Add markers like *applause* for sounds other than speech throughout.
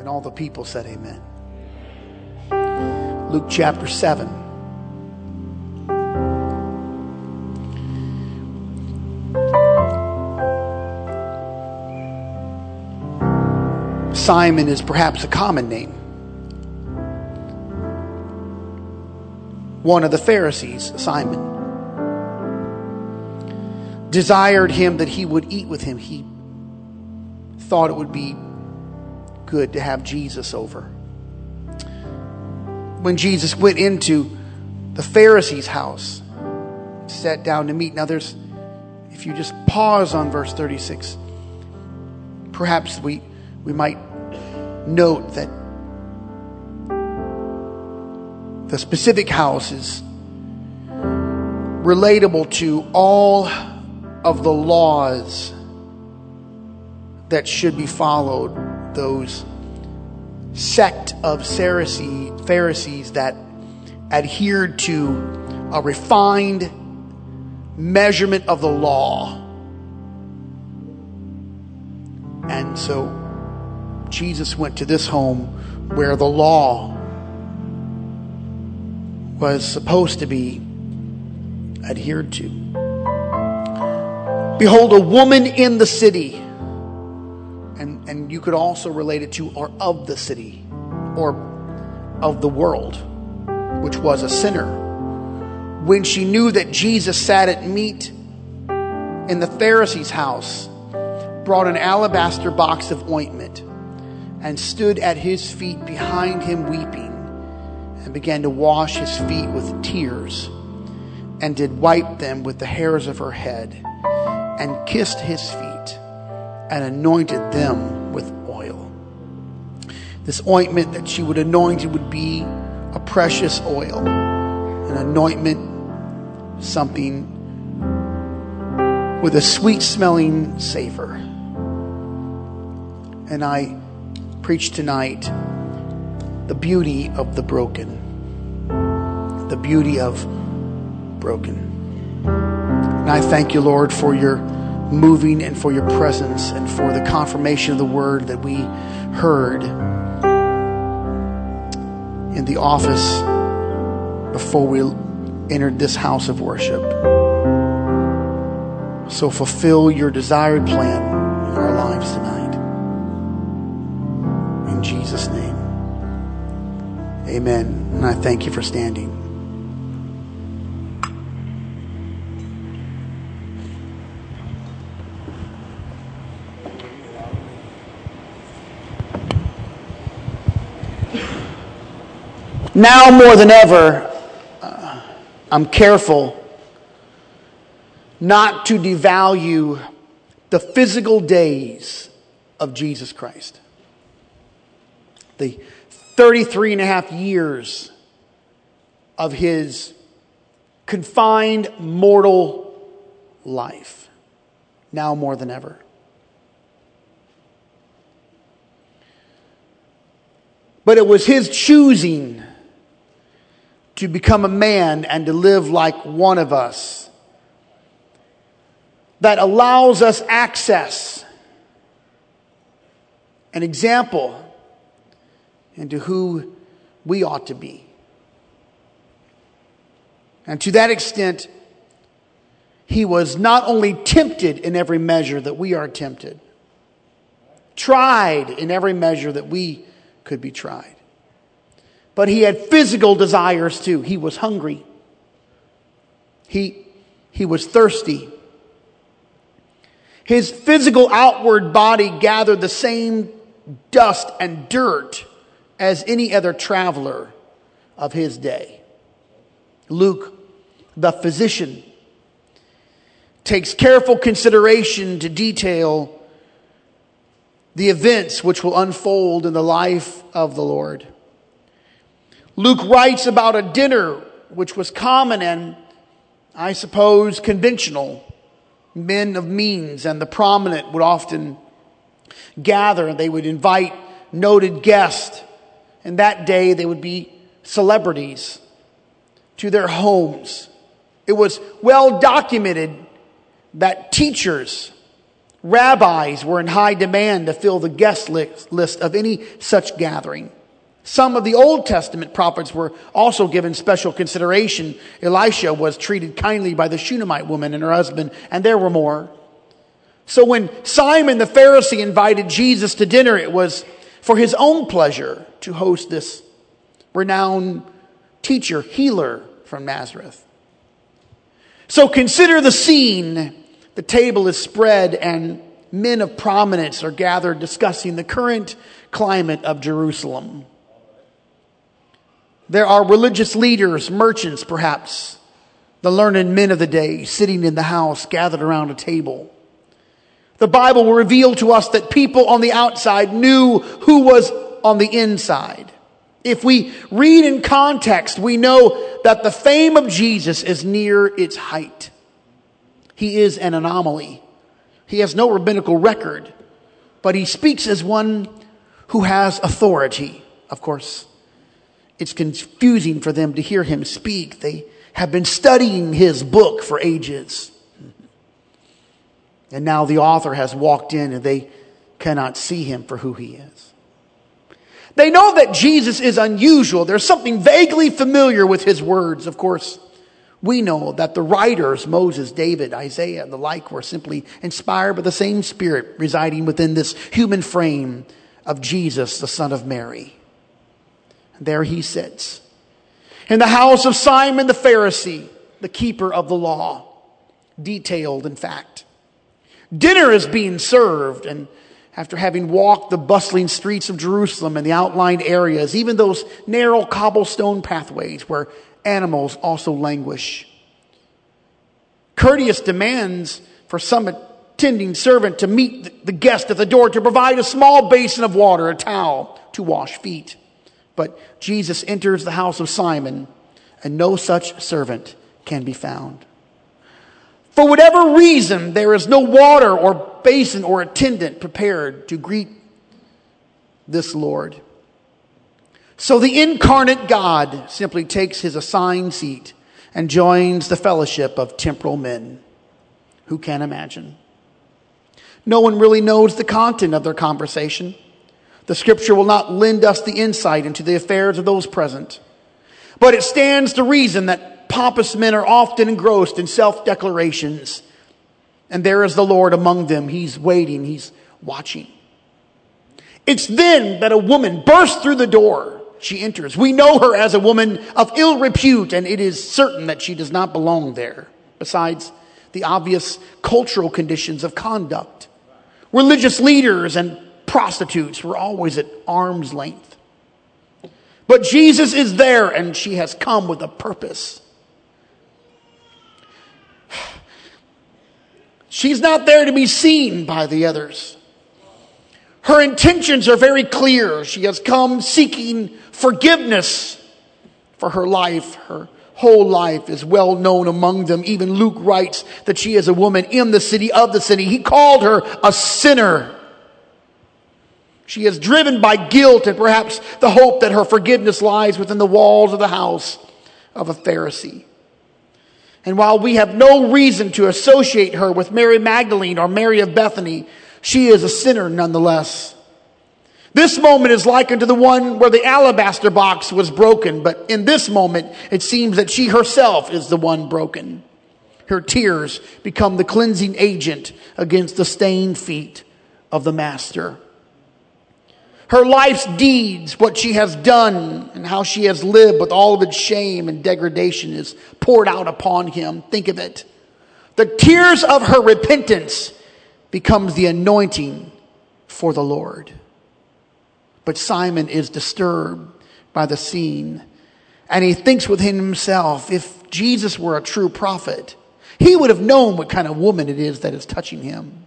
And all the people said, Amen. Luke chapter 7. Simon is perhaps a common name. One of the Pharisees, Simon, desired him that he would eat with him. He thought it would be good to have Jesus over. When Jesus went into the Pharisee's house, sat down to meat. Now, there's, if you just pause on verse 36, perhaps we, we might note that the specific house is relatable to all of the laws that should be followed, those sect of Pharisees that adhered to a refined measurement of the law. And so Jesus went to this home where the law was supposed to be adhered to. Behold, a woman in the city, and, and you could also relate it to or of the city or of the world, which was a sinner. When she knew that Jesus sat at meat in the Pharisee's house, brought an alabaster box of ointment and stood at his feet behind him weeping and began to wash his feet with tears and did wipe them with the hairs of her head and kissed his feet and anointed them with oil. This ointment that she would anoint it would be a precious oil, an anointment, something with a sweet smelling savor. And I preach tonight the beauty of the broken. The beauty of broken. And I thank you, Lord, for your moving and for your presence and for the confirmation of the word that we heard in the office before we entered this house of worship. So fulfill your desired plan in our lives tonight. In Jesus' name. Amen. And I thank you for standing. Now more than ever, uh, I'm careful not to devalue the physical days of Jesus Christ the 33 and a half years of his confined mortal life, now more than ever. But it was his choosing to become a man and to live like one of us. That allows us access, an example into who we ought to be. And to that extent, he was not only tempted in every measure that we are tempted, tried in every measure that we could be tried, but he had physical desires too. He was hungry, he, he was thirsty. His physical outward body gathered the same dust and dirt as any other traveler of his day. Luke, the physician, takes careful consideration to detail the events which will unfold in the life of the Lord. Luke writes about a dinner which was common and, I suppose, conventional. Men of means and the prominent would often gather and they would invite noted guests and that day they would be celebrities to their homes. It was well documented that teachers Rabbis were in high demand to fill the guest list of any such gathering. Some of the Old Testament prophets were also given special consideration. Elisha was treated kindly by the Shunammite woman and her husband, and there were more. So when Simon the Pharisee invited Jesus to dinner, it was for his own pleasure to host this renowned teacher, healer from Nazareth. So consider the scene. The table is spread and men of prominence are gathered discussing the current climate of Jerusalem. There are religious leaders, merchants perhaps, the learned men of the day sitting in the house gathered around a table. The Bible will reveal to us that people on the outside knew who was on the inside. If we read in context, we know that the fame of Jesus is near its height. He is an anomaly. He has no rabbinical record, but he speaks as one who has authority, of course. It's confusing for them to hear him speak. They have been studying his book for ages. And now the author has walked in and they cannot see him for who he is. They know that Jesus is unusual. There's something vaguely familiar with his words, of course. We know that the writers, Moses, David, Isaiah, and the like, were simply inspired by the same spirit residing within this human frame of Jesus, the Son of Mary. There he sits. In the house of Simon the Pharisee, the keeper of the law. Detailed, in fact. Dinner is being served, and after having walked the bustling streets of Jerusalem and the outlying areas, even those narrow cobblestone pathways where animals also languish, courteous demands for some attending servant to meet the guest at the door to provide a small basin of water, a towel to wash feet. But Jesus enters the house of Simon, and no such servant can be found. For whatever reason, there is no water or basin or attendant prepared to greet this Lord. So the incarnate God simply takes his assigned seat and joins the fellowship of temporal men. Who can imagine? No one really knows the content of their conversation. The scripture will not lend us the insight into the affairs of those present. But it stands to reason that pompous men are often engrossed in self declarations. And there is the Lord among them. He's waiting, He's watching. It's then that a woman bursts through the door. She enters. We know her as a woman of ill repute, and it is certain that she does not belong there, besides the obvious cultural conditions of conduct. Religious leaders and prostitutes were always at arm's length. But Jesus is there and she has come with a purpose. *sighs* She's not there to be seen by the others. Her intentions are very clear. She has come seeking forgiveness for her life. Her whole life is well known among them. Even Luke writes that she is a woman in the city of the city. He called her a sinner. She is driven by guilt and perhaps the hope that her forgiveness lies within the walls of the house of a Pharisee. And while we have no reason to associate her with Mary Magdalene or Mary of Bethany, she is a sinner nonetheless. This moment is likened to the one where the alabaster box was broken, but in this moment, it seems that she herself is the one broken. Her tears become the cleansing agent against the stained feet of the Master her life's deeds, what she has done, and how she has lived with all of its shame and degradation is poured out upon him. Think of it. The tears of her repentance becomes the anointing for the Lord. But Simon is disturbed by the scene, and he thinks within himself, if Jesus were a true prophet, he would have known what kind of woman it is that is touching him.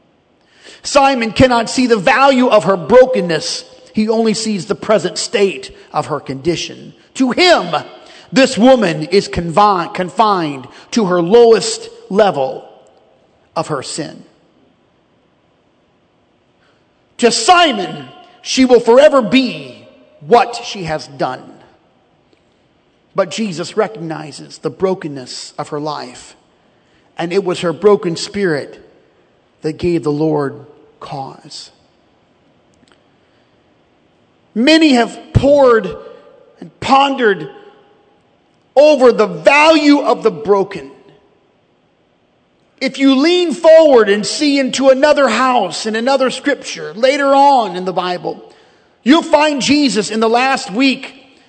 Simon cannot see the value of her brokenness he only sees the present state of her condition. To him, this woman is confined to her lowest level of her sin. To Simon, she will forever be what she has done. But Jesus recognizes the brokenness of her life. And it was her broken spirit that gave the Lord cause. Many have pored and pondered over the value of the broken. If you lean forward and see into another house in another scripture later on in the Bible, you'll find Jesus in the last week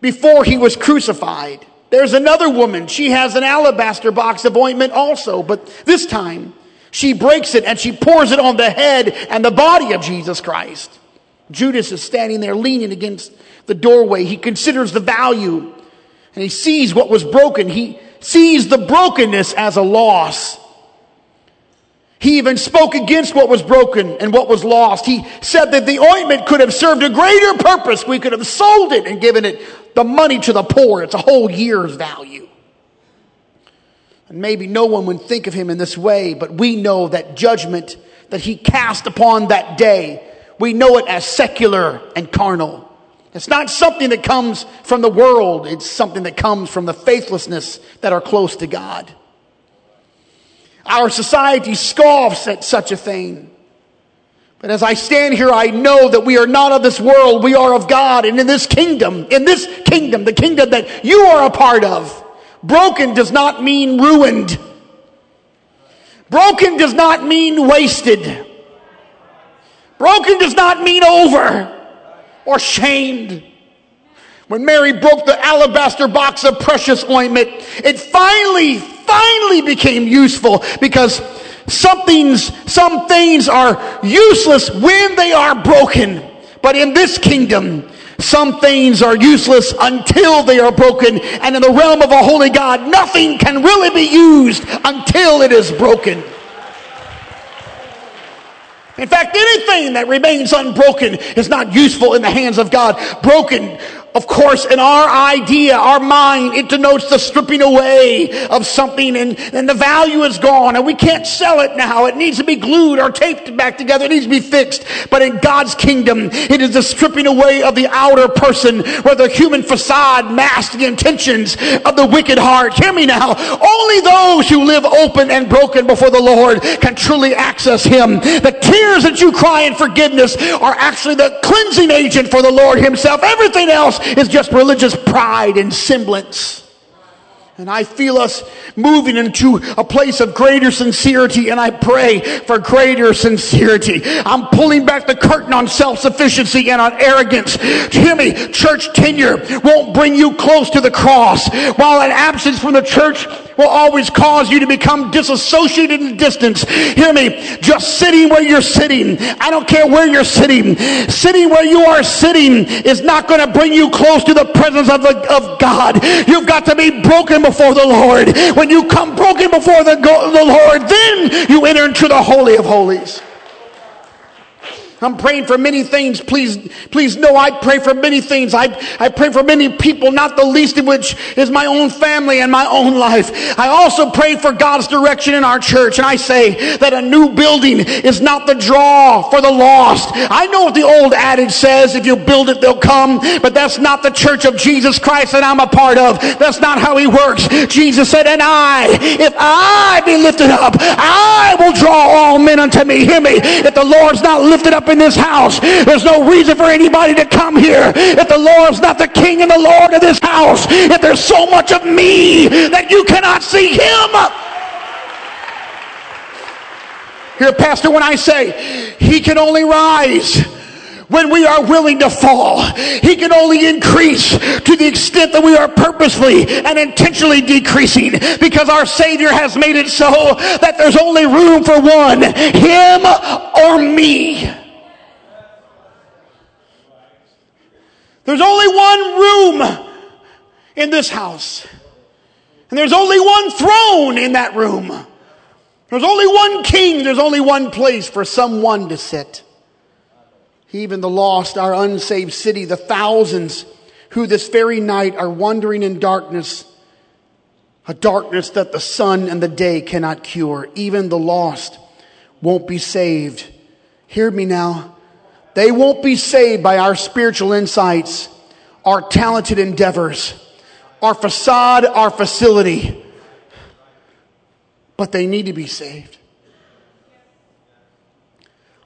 before he was crucified. There's another woman. She has an alabaster box of ointment also, but this time she breaks it and she pours it on the head and the body of Jesus Christ. Judas is standing there leaning against the doorway. He considers the value and he sees what was broken. He sees the brokenness as a loss. He even spoke against what was broken and what was lost. He said that the ointment could have served a greater purpose. We could have sold it and given it the money to the poor. It's a whole year's value. And maybe no one would think of him in this way, but we know that judgment that he cast upon that day, we know it as secular and carnal. It's not something that comes from the world, it's something that comes from the faithlessness that are close to God. Our society scoffs at such a thing. But as I stand here, I know that we are not of this world, we are of God. And in this kingdom, in this kingdom, the kingdom that you are a part of, broken does not mean ruined. Broken does not mean wasted. Broken does not mean over or shamed. When Mary broke the alabaster box of precious ointment, it finally, finally became useful because some things, some things are useless when they are broken. But in this kingdom, some things are useless until they are broken. And in the realm of a holy God, nothing can really be used until it is broken. In fact, anything that remains unbroken is not useful in the hands of God. Broken of course, in our idea, our mind, it denotes the stripping away of something and, and the value is gone and we can't sell it now. It needs to be glued or taped back together. It needs to be fixed. But in God's kingdom, it is the stripping away of the outer person where the human facade masks the intentions of the wicked heart. Hear me now. Only those who live open and broken before the Lord can truly access Him. The tears that you cry in forgiveness are actually the cleansing agent for the Lord Himself. Everything else is just religious pride and semblance. And I feel us moving into a place of greater sincerity, and I pray for greater sincerity. I'm pulling back the curtain on self-sufficiency and on arrogance. Hear me, church tenure won't bring you close to the cross, while an absence from the church will always cause you to become disassociated and distance. Hear me, just sitting where you're sitting, I don't care where you're sitting, sitting where you are sitting is not going to bring you close to the presence of, the, of God. You've got to be broken before the Lord. When you come broken before the, the Lord, then you enter into the Holy of Holies. I'm praying for many things. Please, please know I pray for many things. I, I pray for many people, not the least of which is my own family and my own life. I also pray for God's direction in our church. And I say that a new building is not the draw for the lost. I know what the old adage says, if you build it, they'll come. But that's not the church of Jesus Christ that I'm a part of. That's not how he works. Jesus said, and I, if I be lifted up, I will draw all men unto me. Hear me. If the Lord's not lifted up in this house. There's no reason for anybody to come here if the Lord's not the king and the Lord of this house. If there's so much of me that you cannot see him. Here, Pastor, when I say he can only rise when we are willing to fall. He can only increase to the extent that we are purposefully and intentionally decreasing because our Savior has made it so that there's only room for one, him or me. There's only one room in this house. And there's only one throne in that room. There's only one king. There's only one place for someone to sit. Even the lost, our unsaved city, the thousands who this very night are wandering in darkness, a darkness that the sun and the day cannot cure. Even the lost won't be saved. Hear me now. They won't be saved by our spiritual insights, our talented endeavors, our facade, our facility. But they need to be saved.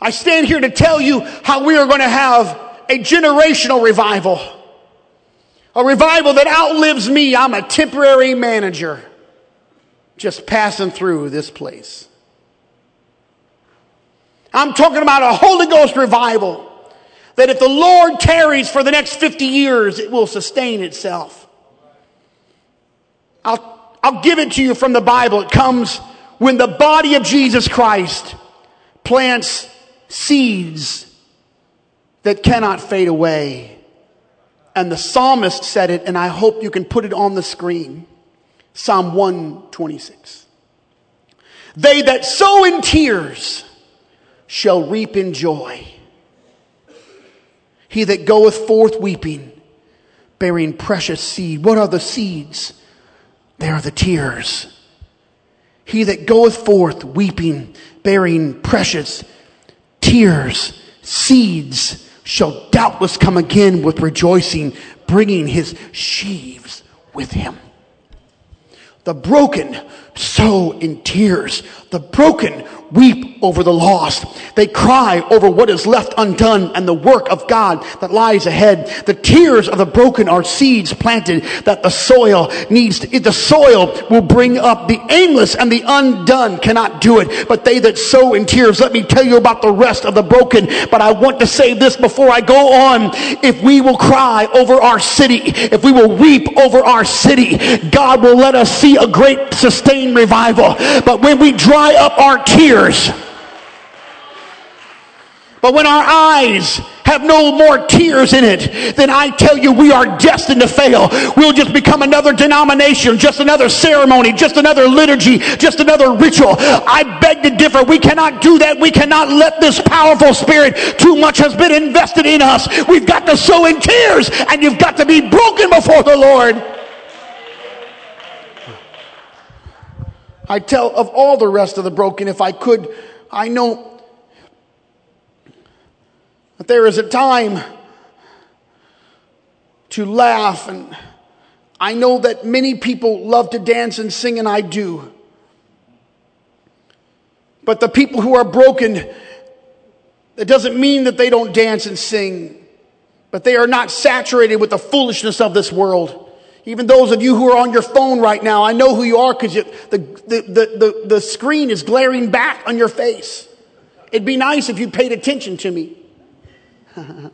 I stand here to tell you how we are going to have a generational revival. A revival that outlives me. I'm a temporary manager just passing through this place. I'm talking about a Holy Ghost revival that if the Lord tarries for the next 50 years, it will sustain itself. I'll, I'll give it to you from the Bible. It comes when the body of Jesus Christ plants seeds that cannot fade away. And the psalmist said it, and I hope you can put it on the screen. Psalm 126. They that sow in tears shall reap in joy. He that goeth forth weeping, bearing precious seed. What are the seeds? They are the tears. He that goeth forth weeping, bearing precious tears, seeds, shall doubtless come again with rejoicing, bringing his sheaves with him. The broken sow in tears. The broken weep over the lost. They cry over what is left undone and the work of God that lies ahead. The tears of the broken are seeds planted that the soil needs to, the soil will bring up the aimless and the undone cannot do it, but they that sow in tears. Let me tell you about the rest of the broken, but I want to say this before I go on. If we will cry over our city, if we will weep over our city, God will let us see a great sustained revival. But when we dry up our tears, but when our eyes have no more tears in it, then I tell you we are destined to fail. We'll just become another denomination, just another ceremony, just another liturgy, just another ritual. I beg to differ. We cannot do that. We cannot let this powerful spirit, too much has been invested in us. We've got to sow in tears and you've got to be broken before the Lord. I tell of all the rest of the broken, if I could, I know that there is a time to laugh, and I know that many people love to dance and sing, and I do. But the people who are broken, it doesn't mean that they don't dance and sing, but they are not saturated with the foolishness of this world. Even those of you who are on your phone right now, I know who you are because the, the, the, the, the screen is glaring back on your face. It'd be nice if you paid attention to me. *laughs*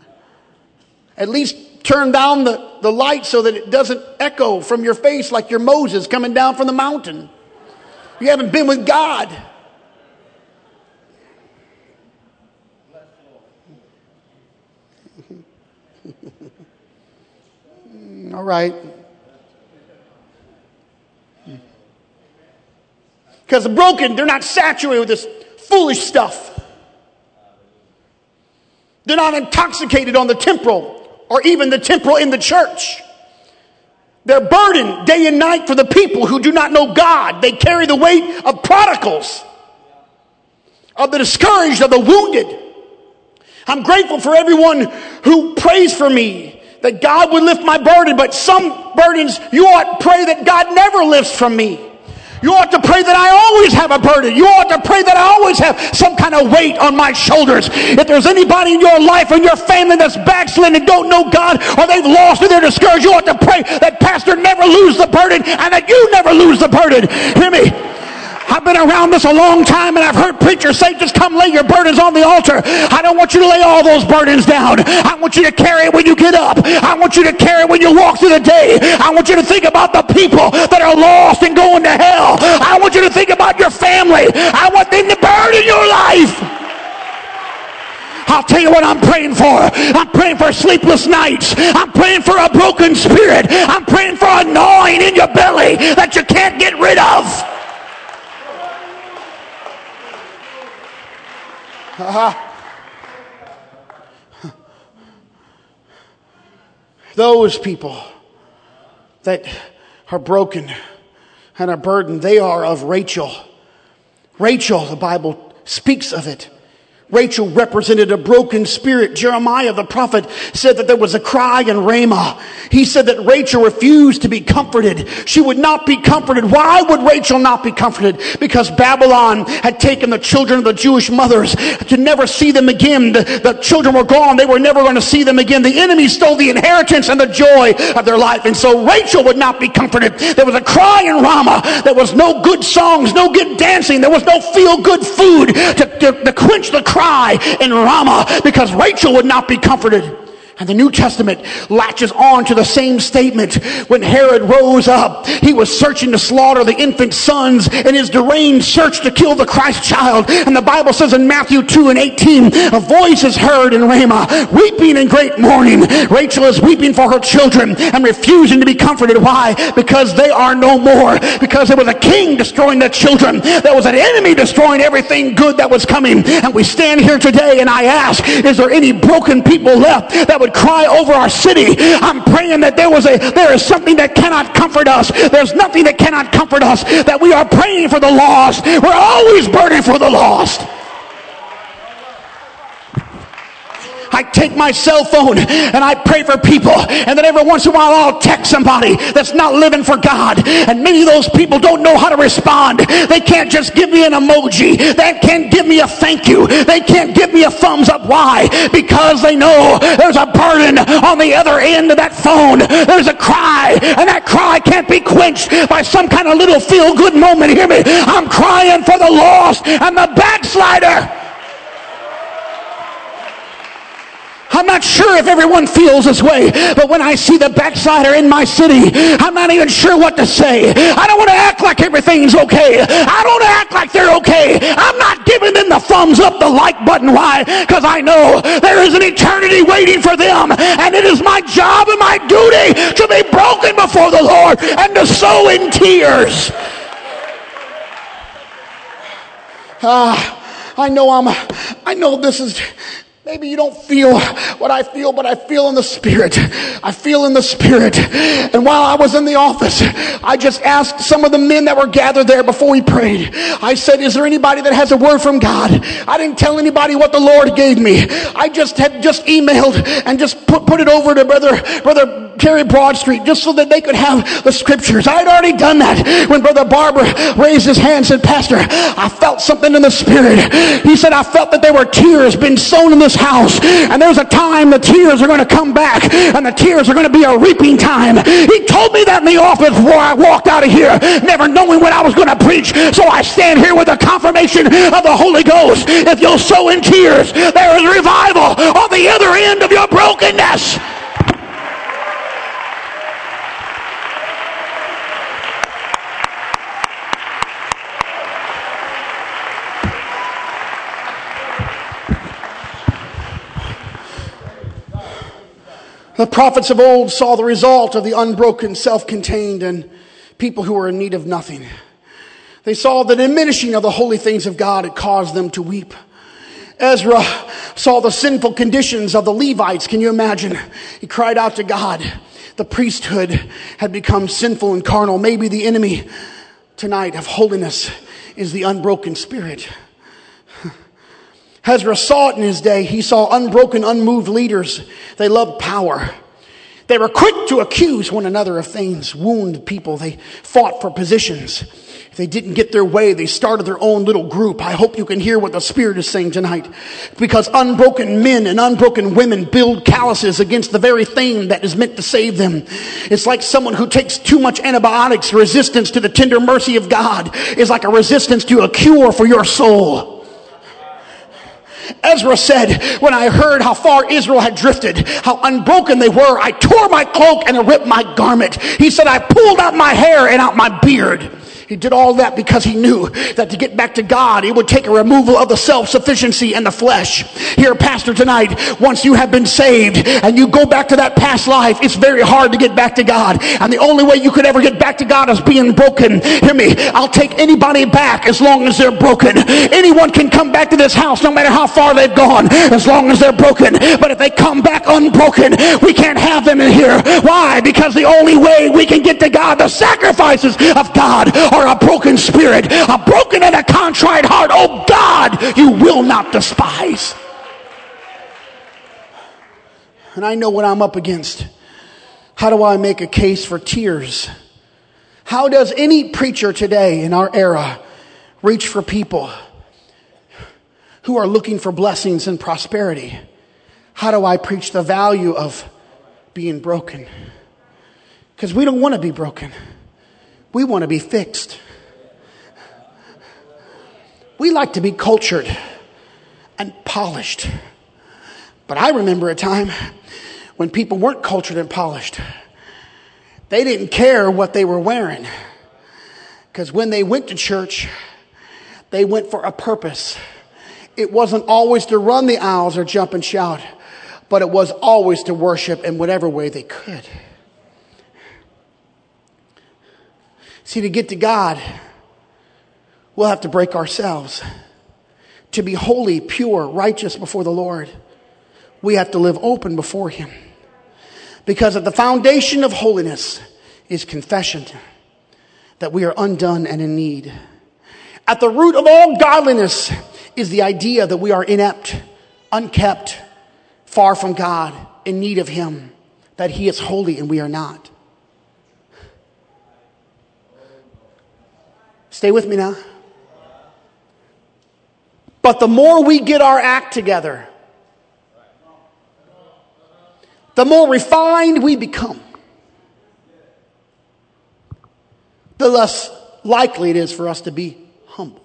At least turn down the, the light so that it doesn't echo from your face like you're Moses coming down from the mountain. You haven't been with God. *laughs* All right. Because broken, they're not saturated with this foolish stuff. They're not intoxicated on the temporal or even the temporal in the church. They're burdened day and night for the people who do not know God. They carry the weight of prodigals, of the discouraged, of the wounded. I'm grateful for everyone who prays for me that God would lift my burden, but some burdens you ought pray that God never lifts from me. You ought to pray that I always have a burden. You ought to pray that I always have some kind of weight on my shoulders. If there's anybody in your life or your family that's backslidden and don't know God or they've lost and they're discouraged, you ought to pray that pastor never lose the burden and that you never lose the burden. Hear me? I've been around this a long time and I've heard preachers say, just come lay your burdens on the altar. I don't want you to lay all those burdens down. I want you to carry it when you get up. I want you to carry it when you walk through the day. I want you to think about the people that are lost and going to hell. I want you to think about your family. I want them to burden your life. I'll tell you what I'm praying for. I'm praying for sleepless nights. I'm praying for a broken spirit. I'm praying for a gnawing in your belly that you can't get rid of. *laughs* Those people that are broken and are burdened, they are of Rachel. Rachel, the Bible speaks of it. Rachel represented a broken spirit. Jeremiah, the prophet, said that there was a cry in Ramah. He said that Rachel refused to be comforted. She would not be comforted. Why would Rachel not be comforted? Because Babylon had taken the children of the Jewish mothers to never see them again. The, the children were gone. They were never going to see them again. The enemy stole the inheritance and the joy of their life. And so Rachel would not be comforted. There was a cry in Ramah. There was no good songs, no good dancing. There was no feel good food to, to, to quench the cry in Ramah because Rachel would not be comforted. And the New Testament latches on to the same statement. When Herod rose up, he was searching to slaughter the infant sons in his deranged search to kill the Christ child. And the Bible says in Matthew 2 and 18, a voice is heard in Ramah, weeping in great mourning. Rachel is weeping for her children and refusing to be comforted. Why? Because they are no more. Because there was a king destroying the children. There was an enemy destroying everything good that was coming. And we stand here today and I ask, is there any broken people left that would cry over our city. I'm praying that there was a there is something that cannot comfort us. There's nothing that cannot comfort us. That we are praying for the lost. We're always burning for the lost. I take my cell phone and I pray for people. And then every once in a while I'll text somebody that's not living for God. And many of those people don't know how to respond. They can't just give me an emoji. They can't give me a thank you. They can't give me a thumbs up. Why? Because they know there's a burden on the other end of that phone. There's a cry and that cry can't be quenched by some kind of little feel good moment. Hear me? I'm crying for the lost and the backslider. I'm not sure if everyone feels this way, but when I see the backslider in my city, I'm not even sure what to say. I don't want to act like everything's okay. I don't act like they're okay. I'm not giving them the thumbs up, the like button. Why? Because I know there is an eternity waiting for them, and it is my job and my duty to be broken before the Lord and to sow in tears. Ah. I know I'm, I know this is, Maybe you don't feel what I feel, but I feel in the Spirit. I feel in the Spirit. And while I was in the office, I just asked some of the men that were gathered there before we prayed. I said, is there anybody that has a word from God? I didn't tell anybody what the Lord gave me. I just had just emailed and just put, put it over to brother, brother Terry Broadstreet just so that they could have the scriptures. I had already done that when brother Barber raised his hand and said, Pastor, I felt something in the Spirit. He said, I felt that there were tears being sown in the this house. And there's a time the tears are going to come back and the tears are going to be a reaping time. He told me that in the office before I walked out of here, never knowing what I was going to preach. So I stand here with the confirmation of the Holy Ghost. If you'll sow in tears, there is revival on the other end of your brokenness. The prophets of old saw the result of the unbroken, self contained, and people who were in need of nothing. They saw the diminishing of the holy things of God. It caused them to weep. Ezra saw the sinful conditions of the Levites. Can you imagine? He cried out to God. The priesthood had become sinful and carnal. Maybe the enemy tonight of holiness is the unbroken spirit. Ezra saw it in his day. He saw unbroken, unmoved leaders. They loved power. They were quick to accuse one another of things, wound people. They fought for positions. If they didn't get their way, they started their own little group. I hope you can hear what the Spirit is saying tonight. Because unbroken men and unbroken women build calluses against the very thing that is meant to save them. It's like someone who takes too much antibiotics. Resistance to the tender mercy of God is like a resistance to a cure for your soul. Ezra said, when I heard how far Israel had drifted, how unbroken they were, I tore my cloak and ripped my garment. He said, I pulled out my hair and out my beard. He did all that because he knew that to get back to God, it would take a removal of the self-sufficiency and the flesh. Here, Pastor, tonight, once you have been saved and you go back to that past life, it's very hard to get back to God. And the only way you could ever get back to God is being broken. Hear me. I'll take anybody back as long as they're broken. Anyone can come back to this house no matter how far they've gone as long as they're broken. But if they come back unbroken, we can't have them in here. Why? Because the only way we can get to God, the sacrifices of God are a broken spirit, a broken and a contrite heart. Oh God, God you will not despise. And I know what I'm up against. How do I make a case for tears? How does any preacher today in our era reach for people who are looking for blessings and prosperity? How do I preach the value of being broken? Because we don't want to be broken. We want to be fixed. We like to be cultured and polished. But I remember a time when people weren't cultured and polished. They didn't care what they were wearing. Because when they went to church, they went for a purpose. It wasn't always to run the aisles or jump and shout, but it was always to worship in whatever way they could. See, to get to God, we'll have to break ourselves. To be holy, pure, righteous before the Lord, we have to live open before Him. Because at the foundation of holiness is confession that we are undone and in need. At the root of all godliness is the idea that we are inept, unkept, far from God, in need of Him, that He is holy and we are not. Stay with me now. But the more we get our act together, the more refined we become, the less likely it is for us to be humble.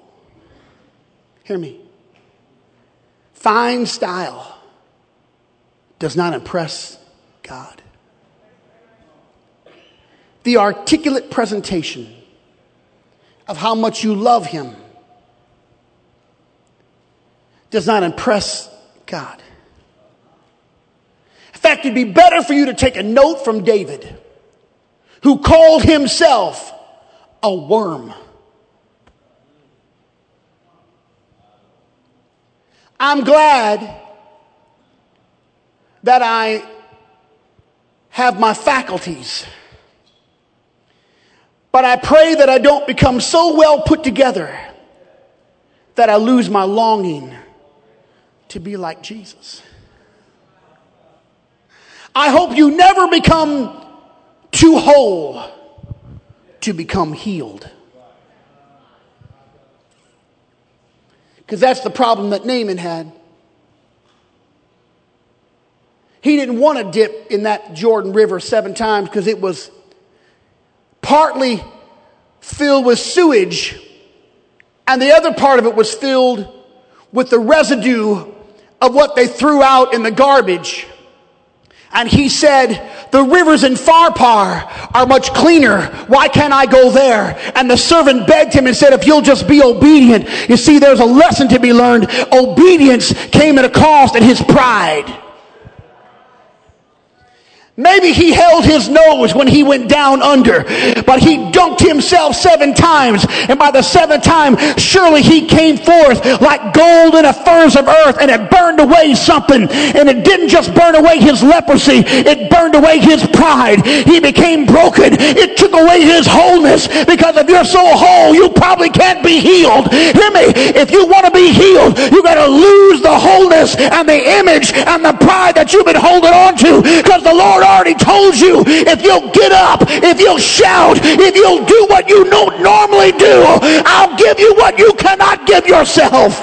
Hear me. Fine style does not impress God. The articulate presentation of how much you love Him does not impress God. In fact, it'd be better for you to take a note from David, who called himself a worm. I'm glad that I have my faculties. But I pray that I don't become so well put together that I lose my longing to be like Jesus. I hope you never become too whole to become healed. Because that's the problem that Naaman had. He didn't want to dip in that Jordan River seven times because it was partly filled with sewage, and the other part of it was filled with the residue of what they threw out in the garbage. And he said, the rivers in Pharpar are much cleaner. Why can't I go there? And the servant begged him and said, if you'll just be obedient. You see, there's a lesson to be learned. Obedience came at a cost and his pride. Maybe he held his nose when he went down under, but he dunked himself seven times. And by the seventh time, surely he came forth like gold in the furnace of earth and it burned away something. And it didn't just burn away his leprosy, it burned away his pride. He became broken. It took away his wholeness because if you're so whole, you probably can't be healed. Hear me. If you want to be healed, you got to lose the wholeness and the image and the pride that you've been holding on to because the Lord already told you if you'll get up, if you'll shout, if you'll do what you don't normally do, I'll give you what you cannot give yourself.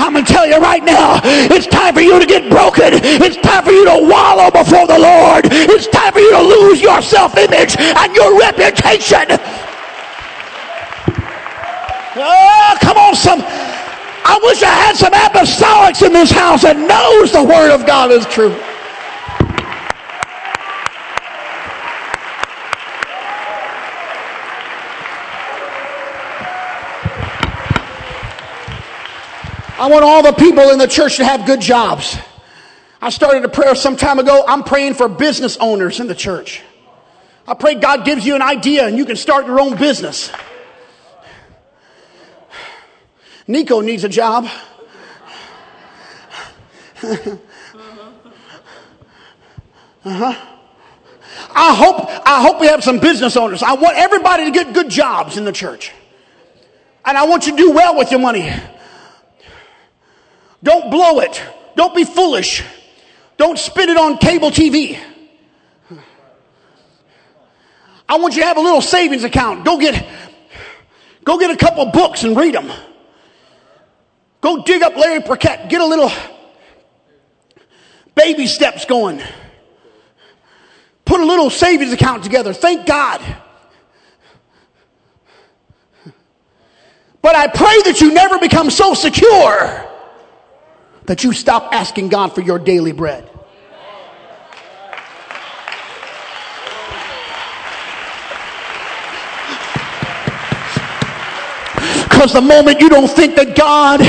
I'm going to tell you right now, it's time for you to get broken. It's time for you to wallow before the Lord. It's time for you to lose your self-image and your reputation. Oh, come on, some. I wish I had some apostolics in this house that knows the word of God is true. I want all the people in the church to have good jobs. I started a prayer some time ago. I'm praying for business owners in the church. I pray God gives you an idea and you can start your own business. Nico needs a job. uh-huh. I hope, I hope we have some business owners. I want everybody to get good jobs in the church. And I want you to do well with your money. Don't blow it. Don't be foolish. Don't spend it on cable TV. I want you to have a little savings account. Go get, go get a couple books and read them. Go dig up Larry Burkett. Get a little baby steps going. Put a little savings account together. Thank God. But I pray that you never become so secure that you stop asking God for your daily bread. Because the moment you don't think that God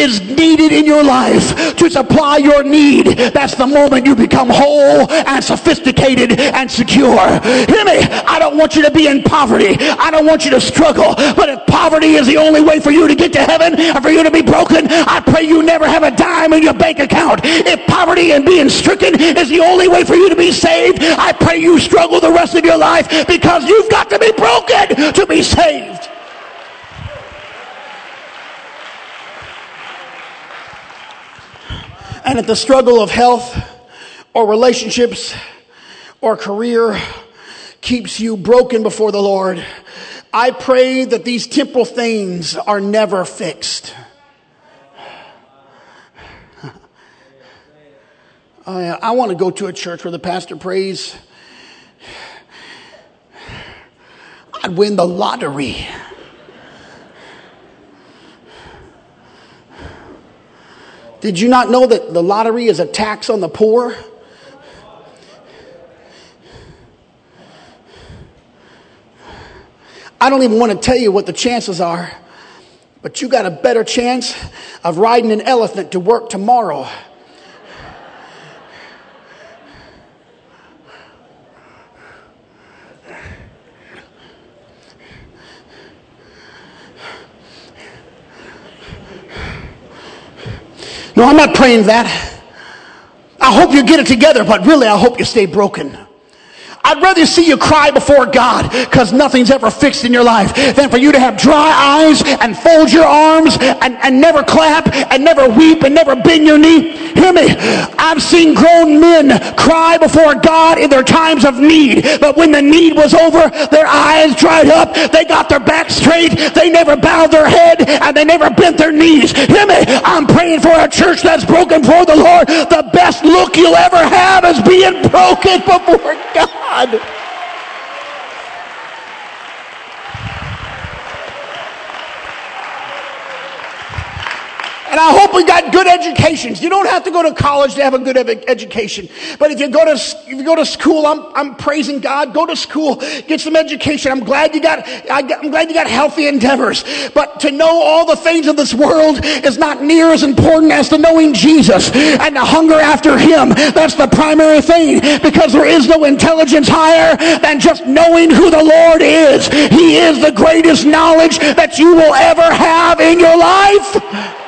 is needed in your life to supply your need, that's the moment you become whole and sophisticated and secure. Hear me? I don't want you to be in poverty. I don't want you to struggle. But if poverty is the only way for you to get to heaven and for you to be broken, I pray you never have a dime in your bank account. If poverty and being stricken is the only way for you to be saved, I pray you struggle the rest of your life because you've got to be broken to be saved. And if the struggle of health or relationships or career keeps you broken before the Lord, I pray that these temporal things are never fixed. *laughs* I, I want to go to a church where the pastor prays, I'd win the lottery. Did you not know that the lottery is a tax on the poor? I don't even want to tell you what the chances are, but you got a better chance of riding an elephant to work tomorrow. No, I'm not praying that. I hope you get it together, but really, I hope you stay broken. I'd rather see you cry before God because nothing's ever fixed in your life than for you to have dry eyes and fold your arms and, and never clap and never weep and never bend your knee. Hear me. I've seen grown men cry before God in their times of need, but when the need was over, their eyes dried up. They got their back straight. They never bowed their head and they never bent their knees. Hear me. I'm praying for a church that's broken for the Lord. The best look you'll ever have is being broken before God. God. And I hope we got good educations. You don't have to go to college to have a good education. But if you go to, if you go to school, I'm, I'm praising God. Go to school, get some education. I'm glad you got, I'm glad you got healthy endeavors. But to know all the things of this world is not near as important as to knowing Jesus and the hunger after Him. That's the primary thing because there is no intelligence higher than just knowing who the Lord is. He is the greatest knowledge that you will ever have in your life.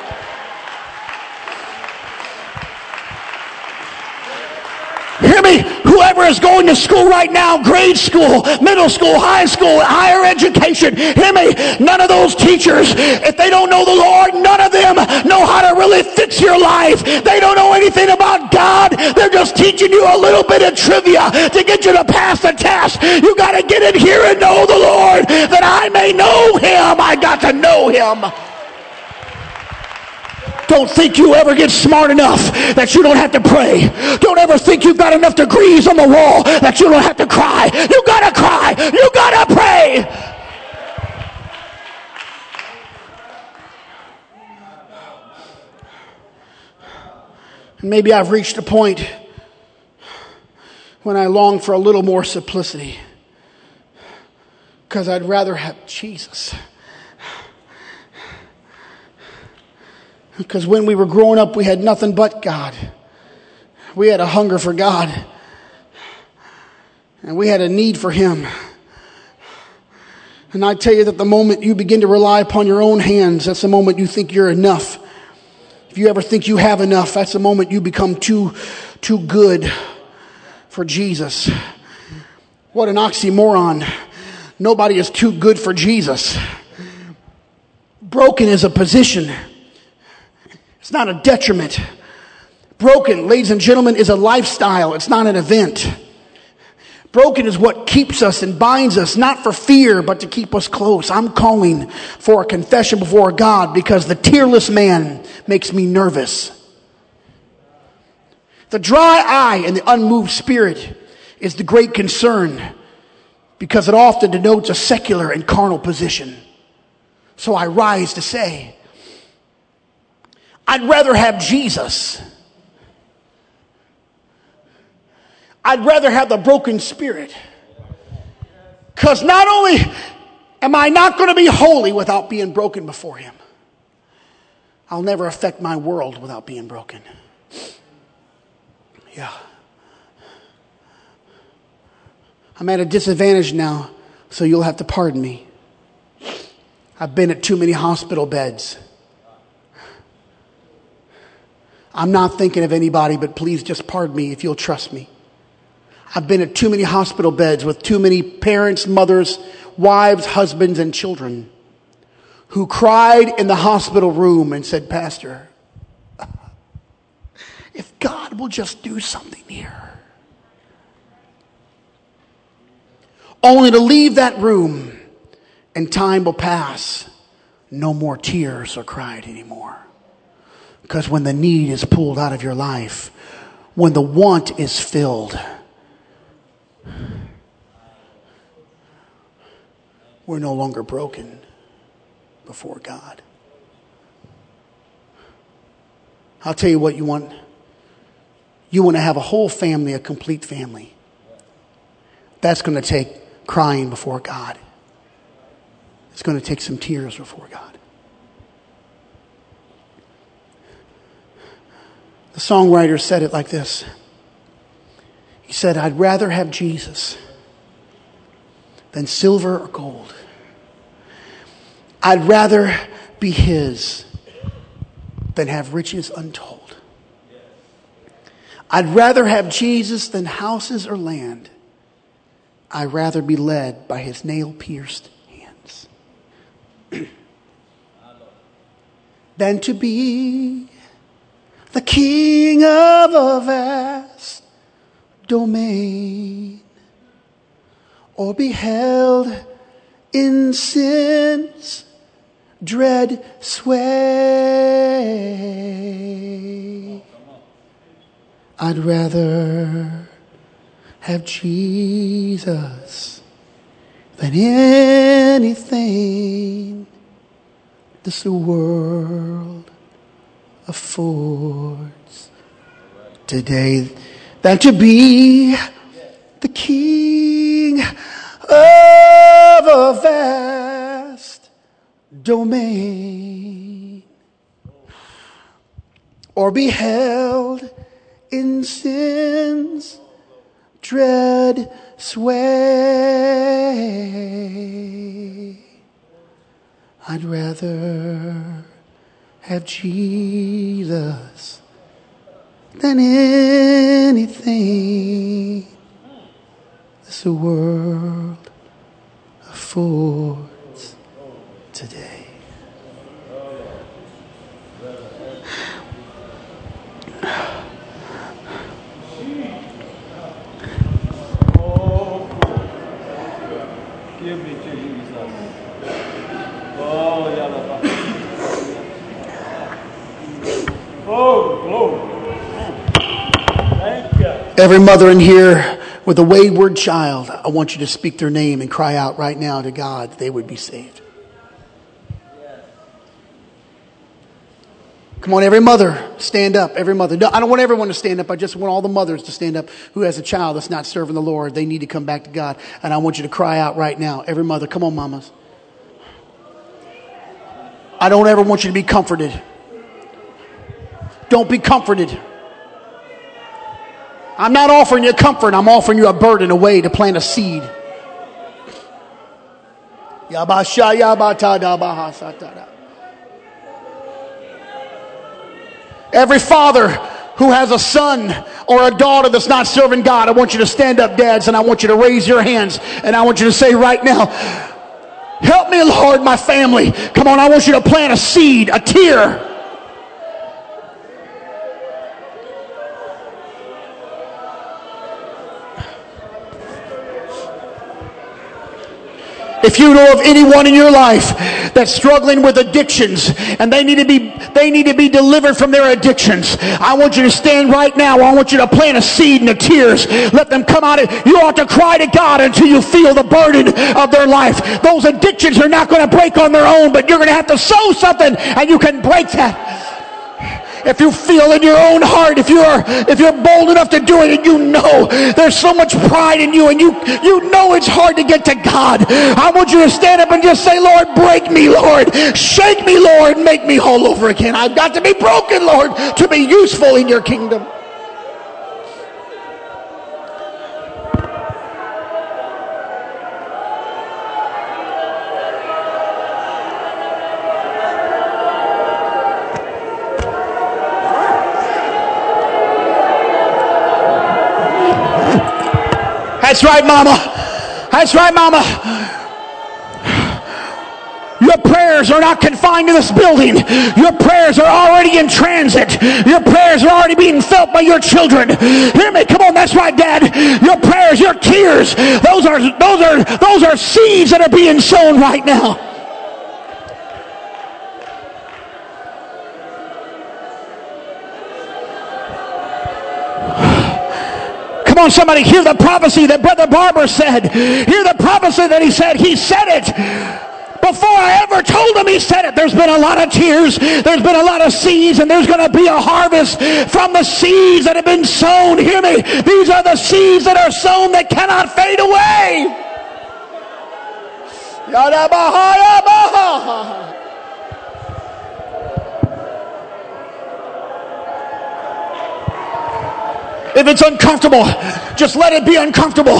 Hear me? Whoever is going to school right now, grade school, middle school, high school, higher education, hear me? None of those teachers, if they don't know the Lord, none of them know how to really fix your life. They don't know anything about God. They're just teaching you a little bit of trivia to get you to pass the test. You got to get in here and know the Lord that I may know him. I got to know him. Don't think you ever get smart enough that you don't have to pray. Don't ever think you've got enough degrees on the wall that you don't have to cry. You gotta cry. You gotta pray. maybe I've reached a point when I long for a little more simplicity because I'd rather have Jesus. Because when we were growing up, we had nothing but God. We had a hunger for God. And we had a need for Him. And I tell you that the moment you begin to rely upon your own hands, that's the moment you think you're enough. If you ever think you have enough, that's the moment you become too, too good for Jesus. What an oxymoron. Nobody is too good for Jesus. Broken is a position. It's not a detriment. Broken, ladies and gentlemen, is a lifestyle. It's not an event. Broken is what keeps us and binds us, not for fear, but to keep us close. I'm calling for a confession before God because the tearless man makes me nervous. The dry eye and the unmoved spirit is the great concern because it often denotes a secular and carnal position. So I rise to say, I'd rather have Jesus. I'd rather have the broken spirit. Because not only am I not going to be holy without being broken before Him, I'll never affect my world without being broken. Yeah. I'm at a disadvantage now, so you'll have to pardon me. I've been at too many hospital beds. I'm not thinking of anybody, but please just pardon me if you'll trust me. I've been at too many hospital beds with too many parents, mothers, wives, husbands, and children who cried in the hospital room and said, Pastor, *laughs* if God will just do something here. Only to leave that room and time will pass. No more tears are cried anymore. Because when the need is pulled out of your life, when the want is filled, we're no longer broken before God. I'll tell you what you want. You want to have a whole family, a complete family. That's going to take crying before God. It's going to take some tears before God. The songwriter said it like this He said, I'd rather have Jesus than silver or gold. I'd rather be His than have riches untold. I'd rather have Jesus than houses or land. I'd rather be led by His nail pierced hands *clears throat* than to be the king of a vast domain, or be held in sin's dread sway. I'd rather have Jesus than anything this world affords today than to be the king of a vast domain or be held in sin's dread sway. I'd rather have Jesus than anything this world affords today. Give me to Jesus. Oh, Yalaba. Oh, glory. Thank you. Every mother in here with a wayward child, I want you to speak their name and cry out right now to God they would be saved. Come on, every mother, stand up. Every mother. No, I don't want everyone to stand up. I just want all the mothers to stand up who has a child that's not serving the Lord. They need to come back to God. And I want you to cry out right now. Every mother, come on, mamas. I don't ever want you to be comforted. Don't be comforted. I'm not offering you comfort. I'm offering you a burden, a way to plant a seed. Every father who has a son or a daughter that's not serving God, I want you to stand up, dads, and I want you to raise your hands, and I want you to say right now, Help me, Lord, my family. Come on, I want you to plant a seed, a tear. If you know of anyone in your life that's struggling with addictions and they need to be they need to be delivered from their addictions, I want you to stand right now. I want you to plant a seed in the tears. Let them come out. Of, you ought to cry to God until you feel the burden of their life. Those addictions are not going to break on their own, but you're going to have to sow something and you can break that if you feel in your own heart, if you're if you're bold enough to do it and you know there's so much pride in you and you you know it's hard to get to God, I want you to stand up and just say, Lord, break me, Lord. Shake me, Lord, make me whole over again. I've got to be broken, Lord, to be useful in your kingdom. That's right, mama. That's right, mama. Your prayers are not confined to this building. Your prayers are already in transit. Your prayers are already being felt by your children. Hear me. Come on. That's right, Dad. Your prayers, your tears, those are those are those are seeds that are being sown right now. On, somebody, hear the prophecy that Brother Barber said. Hear the prophecy that he said. He said it. Before I ever told him, he said it. There's been a lot of tears. There's been a lot of seeds, and there's going to be a harvest from the seeds that have been sown. Hear me. These are the seeds that are sown that cannot fade away. If it's uncomfortable, just let it be uncomfortable.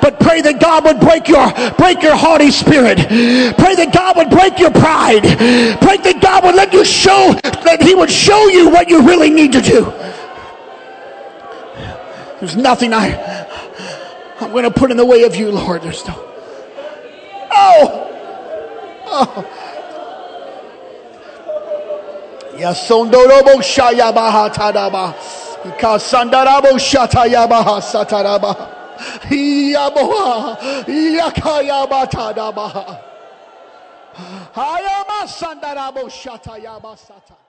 But pray that God would break your break your haughty spirit. Pray that God would break your pride. Pray that God would let you show that He would show you what you really need to do. There's nothing I I'm going to put in the way of you, Lord. There's no. Oh. Oh. Tadaba. Kasandarabo Shatayaba Sataraba. Yaboa Yakayaba Tadaba. Hayama Sandarabo Shatayaba Sata.